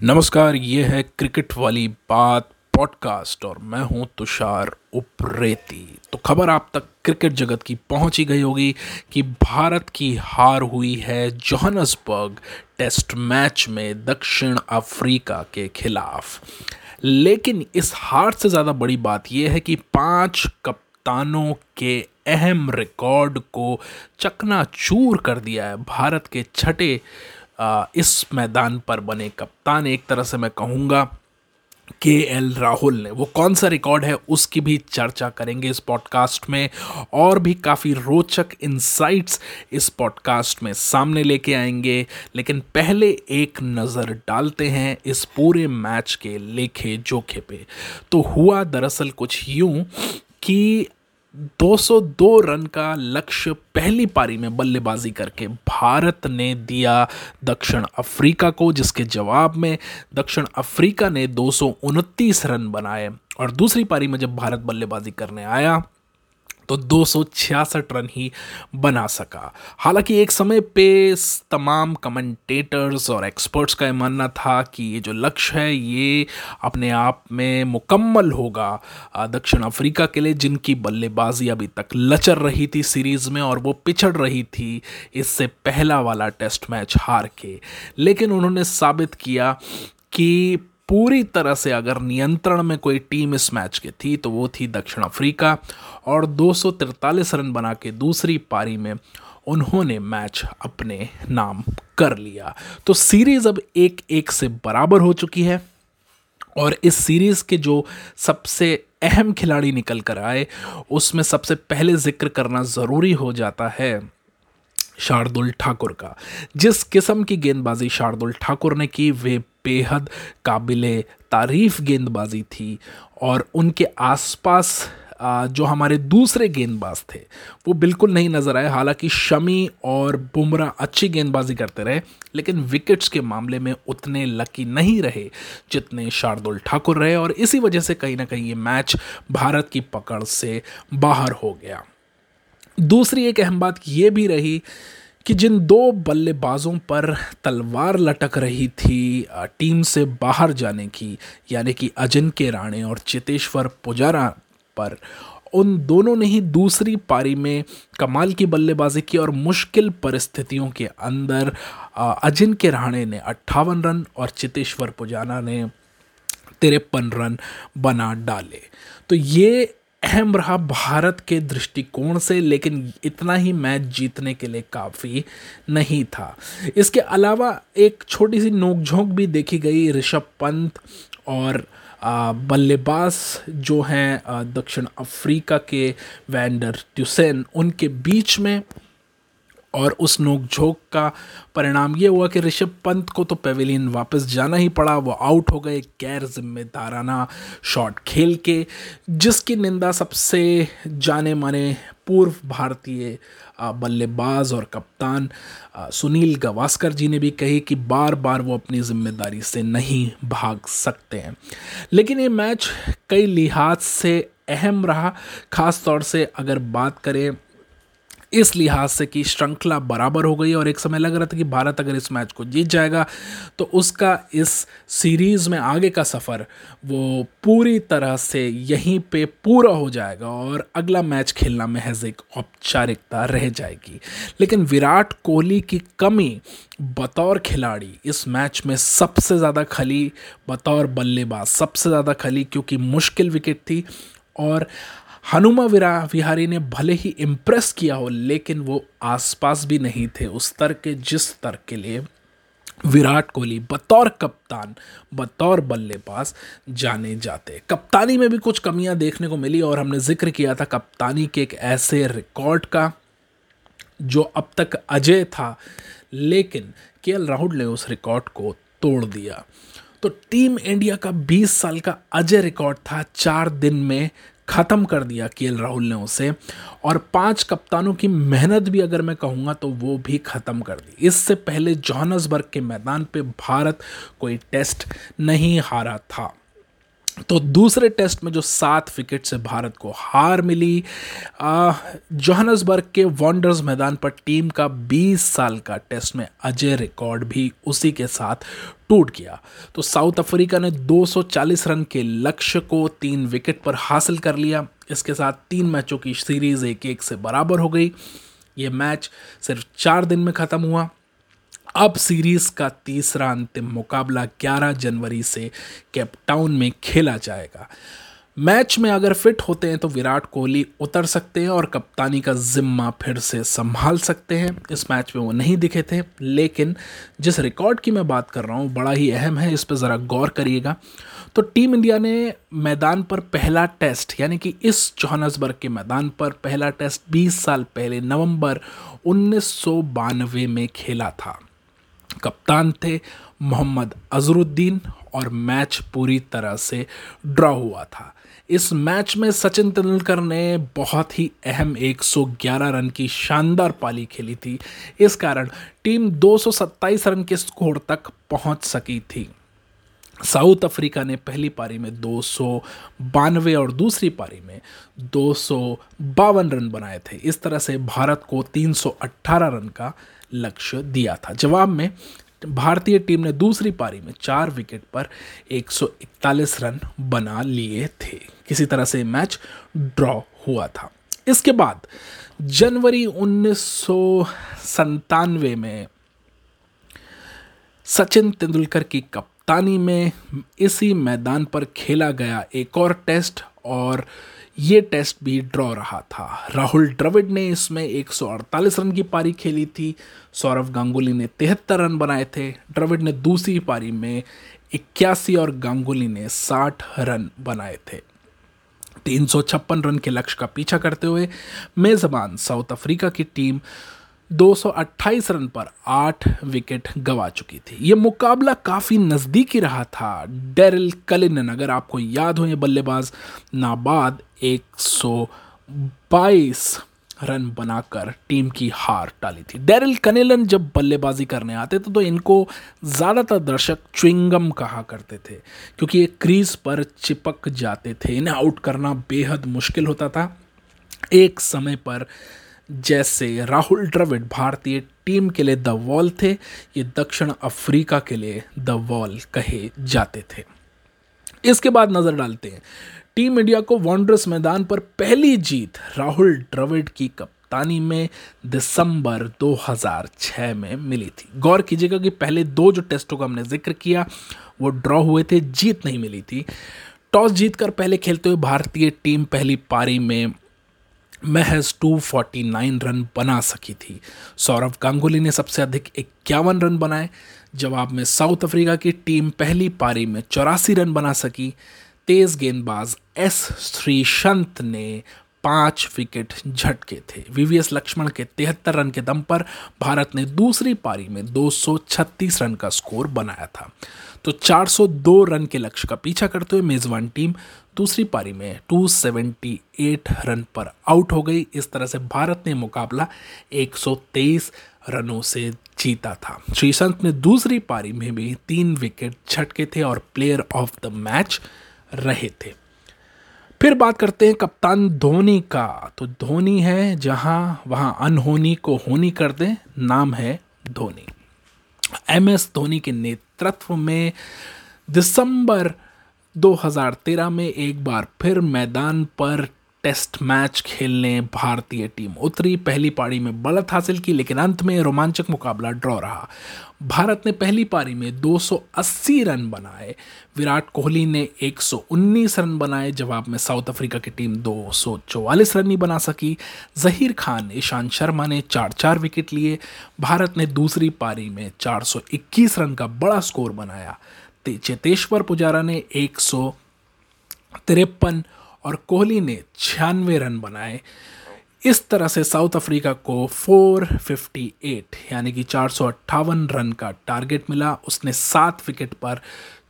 नमस्कार, ये है क्रिकेट वाली बात पॉडकास्ट और मैं हूँ तुषार उप्रेती। तो खबर आप तक क्रिकेट जगत की पहुँची गई होगी कि भारत की हार हुई है जोहनसबर्ग टेस्ट मैच में दक्षिण अफ्रीका के खिलाफ। लेकिन इस हार से ज़्यादा बड़ी बात यह है कि पाँच कप्तानों के अहम रिकॉर्ड को चकनाचूर कर दिया है। भारत के छठे इस मैदान पर बने कप्तान। एक तरह से मैं कहूँगा के एल राहुल ने। वो कौन सा रिकॉर्ड है उसकी भी चर्चा करेंगे इस पॉडकास्ट में। और भी काफ़ी रोचक इंसाइट्स इस पॉडकास्ट में सामने लेके आएँगे। लेकिन पहले एक नज़र डालते हैं इस पूरे मैच के लेखे जोखे पे। तो हुआ दरअसल कुछ यूँ कि 202 रन का लक्ष्य पहली पारी में बल्लेबाजी करके भारत ने दिया दक्षिण अफ्रीका को, जिसके जवाब में दक्षिण अफ्रीका ने दो सौ उनतीस रन बनाए। और दूसरी पारी में जब भारत बल्लेबाजी करने आया तो दो रन ही बना सका। हालाँकि एक समय पे तमाम कमेंटेटर्स और एक्सपर्ट्स का यह मानना था कि ये जो लक्ष्य है, ये अपने आप में मुकम्मल होगा। दक्षिण अफ्रीका के लिए जिनकी बल्लेबाजी अभी तक लचर रही थी सीरीज़ में और वो पिछड़ रही थी, इससे पहला वाला टेस्ट मैच हार के। लेकिन उन्होंने साबित किया कि पूरी तरह से अगर नियंत्रण में कोई टीम इस मैच की थी तो वो थी दक्षिण अफ्रीका। और दो रन बना के दूसरी पारी में उन्होंने मैच अपने नाम कर लिया। तो सीरीज़ अब एक एक से बराबर हो चुकी है और इस सीरीज़ के जो सबसे अहम खिलाड़ी निकल कर आए, उसमें सबसे पहले ज़िक्र करना ज़रूरी हो जाता है शार्दुल ठाकुर का। जिस किस्म की गेंदबाजी शार्दुल ठाकुर ने की, वे बेहद काबिल तारीफ़ गेंदबाजी थी और उनके आसपास जो हमारे दूसरे गेंदबाज थे, वो बिल्कुल नहीं नज़र आए। हालाँकि शमी और बुमराह अच्छी गेंदबाजी करते रहे, लेकिन विकेट्स के मामले में उतने लकी नहीं रहे जितने शार्दुल ठाकुर रहे और इसी वजह से कहीं ना कहीं ये मैच भारत की पकड़ से बाहर हो गया। दूसरी एक अहम बात ये भी रही कि जिन दो बल्लेबाजों पर तलवार लटक रही थी टीम से बाहर जाने की, यानी कि अजिंक्य राणे और चेतेश्वर पुजारा पर, उन दोनों ने ही दूसरी पारी में कमाल की बल्लेबाजी की और मुश्किल परिस्थितियों के अंदर अजिंक्य राणे ने अट्ठावन रन और चितेश्वर पुजारा ने तिरपन रन बना डाले। तो ये अहम रहा भारत के दृष्टिकोण से, लेकिन इतना ही मैच जीतने के लिए काफ़ी नहीं था। इसके अलावा एक छोटी सी नोकझोंक भी देखी गई, ऋषभ पंत और बल्लेबाज जो हैं दक्षिण अफ्रीका के वैंडर ट्यूसेन, उनके बीच में और उस नोकझोंक का परिणाम ये हुआ कि ऋषभ पंत को तो पेविलियन वापस जाना ही पड़ा। वो आउट हो गए गैर जिम्मेदाराना शॉट खेल के, जिसकी निंदा सबसे जाने माने पूर्व भारतीय बल्लेबाज और कप्तान सुनील गवास्कर जी ने भी कही कि बार बार वो अपनी ज़िम्मेदारी से नहीं भाग सकते हैं। लेकिन ये मैच कई लिहाज से अहम रहा। ख़ास तौर से अगर बात करें इस लिहाज से कि श्रृंखला बराबर हो गई और एक समय लग रहा था कि भारत अगर इस मैच को जीत जाएगा तो उसका इस सीरीज़ में आगे का सफ़र वो पूरी तरह से यहीं पे पूरा हो जाएगा और अगला मैच खेलना महज एक औपचारिकता रह जाएगी। लेकिन विराट कोहली की कमी, बतौर खिलाड़ी इस मैच में सबसे ज़्यादा खली, बतौर बल्लेबाज सबसे ज़्यादा खली क्योंकि मुश्किल विकेट थी और हनुमा विरा विहारी ने भले ही इम्प्रेस किया हो, लेकिन वो आसपास भी नहीं थे। उस स्तर के जिस स्तर के लिए विराट कोहली बतौर कप्तान, बतौर बल्लेबाज जाने जाते। कप्तानी में भी कुछ कमियाँ देखने को मिली और हमने ज़िक्र किया था कप्तानी के एक ऐसे रिकॉर्ड का, जो अब तक अजय था, लेकिन के राहुल ने उस रिकॉर्ड को तोड़ दिया। तो टीम इंडिया का 20 साल का अजय रिकॉर्ड था, चार दिन में ख़त्म कर दिया के राहुल ने उसे। और पाँच कप्तानों की मेहनत भी अगर मैं कहूँगा तो वो भी ख़त्म कर दी। इससे पहले जॉनसबर्ग के मैदान पे भारत कोई टेस्ट नहीं हारा था। तो दूसरे टेस्ट में जो सात विकेट से भारत को हार मिली जोहानसबर्ग के वॉन्डर्स मैदान पर टीम का 20 साल का टेस्ट में अजय रिकॉर्ड भी उसी के साथ टूट गया। तो साउथ अफ्रीका ने 240 रन के लक्ष्य को तीन विकेट पर हासिल कर लिया। इसके साथ तीन मैचों की सीरीज़ एक एक से बराबर हो गई। ये मैच सिर्फ़ चार दिन में ख़त्म हुआ। अब सीरीज़ का तीसरा अंतिम मुकाबला 11 जनवरी से केपटाउन में खेला जाएगा। मैच में अगर फिट होते हैं तो विराट कोहली उतर सकते हैं और कप्तानी का जिम्मा फिर से संभाल सकते हैं। इस मैच में वो नहीं दिखे थे, लेकिन जिस रिकॉर्ड की मैं बात कर रहा हूँ, बड़ा ही अहम है, इस पर ज़रा गौर करिएगा। तो टीम इंडिया ने मैदान पर पहला टेस्ट, यानी कि इस जोहानसबर्ग के मैदान पर पहला टेस्ट 20 साल पहले नवंबर उन्नीस सौ बानवे में खेला था। कप्तान थे मोहम्मद अजरुद्दीन और मैच पूरी तरह से ड्रॉ हुआ था। इस मैच में सचिन तेंदुलकर ने बहुत ही अहम 111 रन की शानदार पाली खेली थी। इस कारण टीम 227 रन के स्कोर तक पहुँच सकी थी। साउथ अफ्रीका ने पहली पारी में दो बानवे और दूसरी पारी में दो सौ बावन रन बनाए थे। इस तरह से भारत को 318 रन का लक्ष्य दिया था। जवाब में, भारतीय टीम ने दूसरी पारी में चार विकेट पर 141 रन बना लिए थे। किसी तरह से मैच ड्रॉ हुआ था। इसके बाद, जनवरी उन्नीस में सचिन तेंदुलकर की कप्तानी में इसी मैदान पर खेला गया एक और टेस्ट और ये टेस्ट भी ड्रॉ रहा था। राहुल द्रविड ने इसमें 148 रन की पारी खेली थी। सौरव गांगुली ने तिहत्तर रन बनाए थे। द्रविड ने दूसरी पारी में इक्यासी और गांगुली ने 60 रन बनाए थे। तीन सौ छप्पन रन के लक्ष्य का पीछा करते हुए मेजबान साउथ अफ्रीका की टीम 228 रन पर आठ विकेट गवा चुकी थी। ये मुकाबला काफ़ी नज़दीकी रहा था। डेरिल कलिनन, अगर आपको याद हो ये बल्लेबाज, नाबाद 122 रन बनाकर टीम की हार टाली थी। डेरिल कनेलन जब बल्लेबाजी करने आते थे तो इनको ज़्यादातर दर्शक च्विंगम कहा करते थे, क्योंकि ये क्रीज पर चिपक जाते थे। इन्हें आउट करना बेहद मुश्किल होता था। एक समय पर जैसे राहुल द्रविड भारतीय टीम के लिए द वॉल थे, ये दक्षिण अफ्रीका के लिए द वॉल कहे जाते थे। इसके बाद नज़र डालते हैं। टीम इंडिया को वॉन्ड्रस मैदान पर पहली जीत राहुल द्रविड की कप्तानी में दिसंबर 2006 में मिली थी। गौर कीजिएगा कि पहले दो जो टेस्टों का हमने ज़िक्र किया, वो ड्रॉ हुए थे, जीत नहीं मिली थी। टॉस जीतकर पहले खेलते हुए भारतीय टीम पहली पारी में महज 249 रन बना सकी थी। सौरव गांगुली ने सबसे अधिक इक्यावन रन बनाए। जवाब में साउथ अफ्रीका की टीम पहली पारी में चौरासी रन बना सकी, तेज गेंदबाज एस श्रीशंत ने पाँच विकेट झटके थे। वीवीएस लक्ष्मण के तिहत्तर रन के दम पर भारत ने दूसरी पारी में 236 रन का स्कोर बनाया था। तो 402 रन के लक्ष्य का पीछा करते हुए मेजबान टीम दूसरी पारी में 278 रन पर आउट हो गई। इस तरह से भारत ने मुकाबला 123 रनों से जीता था। श्रीसंत ने दूसरी पारी में भी तीन विकेट झटके थे और प्लेयर ऑफ़ द मैच रहे थे। फिर बात करते हैं कप्तान धोनी का। तो धोनी है जहाँ, वहाँ अनहोनी को होनी कर दें, नाम है धोनी। एम एस धोनी के नेतृत्व में दिसंबर 2013 में एक बार फिर मैदान पर टेस्ट मैच खेलने भारतीय टीम उतरी, पहली पारी में बढ़त हासिल की, लेकिन अंत में रोमांचक मुकाबला ड्रॉ रहा। भारत ने पहली पारी में 280 रन बनाए। विराट कोहली ने 119 रन बनाए, जवाब में साउथ अफ्रीका की टीम 244 रन ही बना सकी। जहीर खान, ईशांत शर्मा ने चार चार विकेट लिए। भारत ने दूसरी पारी में 421 रन का बड़ा स्कोर बनाया। चेतेश्वर पुजारा ने एक सौ तिरपन और कोहली ने छियानवे रन बनाए। इस तरह से साउथ अफ्रीका को 458 यानी कि चार सौ अट्ठावन रन का टारगेट मिला। उसने सात विकेट पर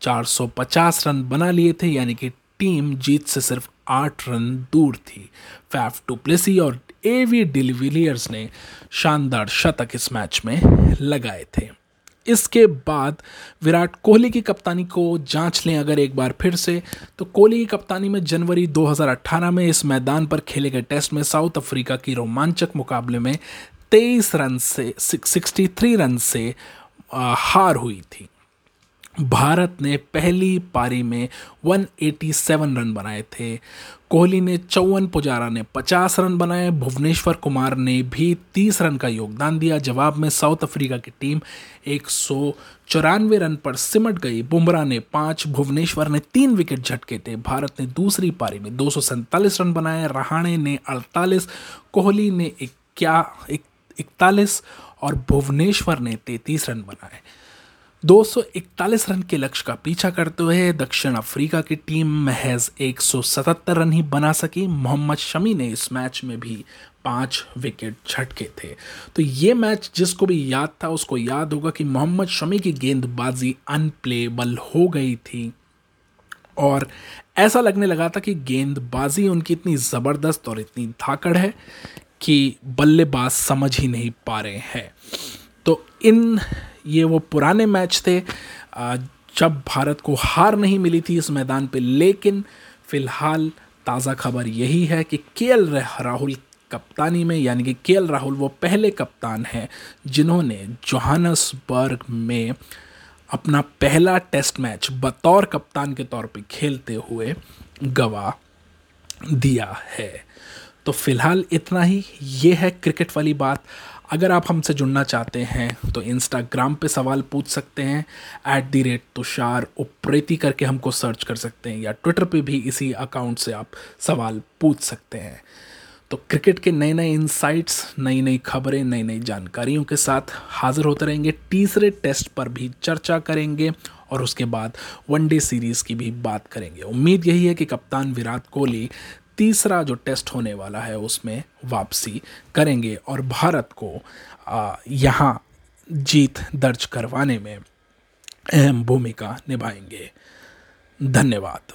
450 रन बना लिए थे, यानी कि टीम जीत से सिर्फ़ आठ रन दूर थी। फैफ टुप्लेसी और ए वी डिलीविलियर्स ने शानदार शतक इस मैच में लगाए थे। इसके बाद विराट कोहली की कप्तानी को जाँच लें अगर एक बार फिर से। तो कोहली की कप्तानी में जनवरी 2018 में इस मैदान पर खेले गए टेस्ट में साउथ अफ्रीका की रोमांचक मुकाबले में 23 रन से 63 रन से हार हुई थी। भारत ने पहली पारी में 187 रन बनाए थे। कोहली ने चौवन, पुजारा ने 50 रन बनाए। भुवनेश्वर कुमार ने भी 30 रन का योगदान दिया। जवाब में साउथ अफ्रीका की टीम एक सौ चौरानवे रन पर सिमट गई। बुमराह ने पाँच, भुवनेश्वर ने तीन विकेट झटके थे। भारत ने दूसरी पारी में दो सौ सैंतालीस रन बनाए। रहाणे ने 48 कोहली ने इक्या इकतालीस और भुवनेश्वर ने तैतीस रन बनाए। 241 रन के लक्ष्य का पीछा करते हुए दक्षिण अफ्रीका की टीम महज 177 रन ही बना सकी। मोहम्मद शमी ने इस मैच में भी पाँच विकेट झटके थे। तो ये मैच जिसको भी याद था, उसको याद होगा कि मोहम्मद शमी की गेंदबाजी अनप्लेबल हो गई थी। और ऐसा लगने लगा था कि गेंदबाजी उनकी इतनी ज़बरदस्त और इतनी धाकड़ है कि बल्लेबाज समझ ही नहीं पा रहे हैं। तो इन ये वो पुराने मैच थे। जब भारत को हार नहीं मिली थी इस मैदान पे, लेकिन फ़िलहाल ताज़ा खबर यही है कि के राहुल कप्तानी में, यानी कि के राहुल वो पहले कप्तान हैं जिन्होंने जोहानसबर्ग में अपना पहला टेस्ट मैच बतौर कप्तान के तौर पे खेलते हुए गवा दिया है। तो फ़िलहाल इतना ही। ये है क्रिकेट वाली बात। अगर आप हमसे जुड़ना चाहते हैं तो इंस्टाग्राम पे सवाल पूछ सकते हैं at the rate Tushar Upreti करके हमको सर्च कर सकते हैं, या ट्विटर पे भी इसी अकाउंट से आप सवाल पूछ सकते हैं। तो क्रिकेट के नए नए इंसाइट्स नई नई खबरें नई नई जानकारियों के साथ हाजिर होते रहेंगे। तीसरे टेस्ट पर भी चर्चा करेंगे और उसके बाद वनडे सीरीज़ की भी बात करेंगे। उम्मीद यही है कि कप्तान विराट कोहली तीसरा जो टेस्ट होने वाला है उसमें वापसी करेंगे और भारत को यहाँ जीत दर्ज करवाने में अहम भूमिका निभाएँगे। धन्यवाद।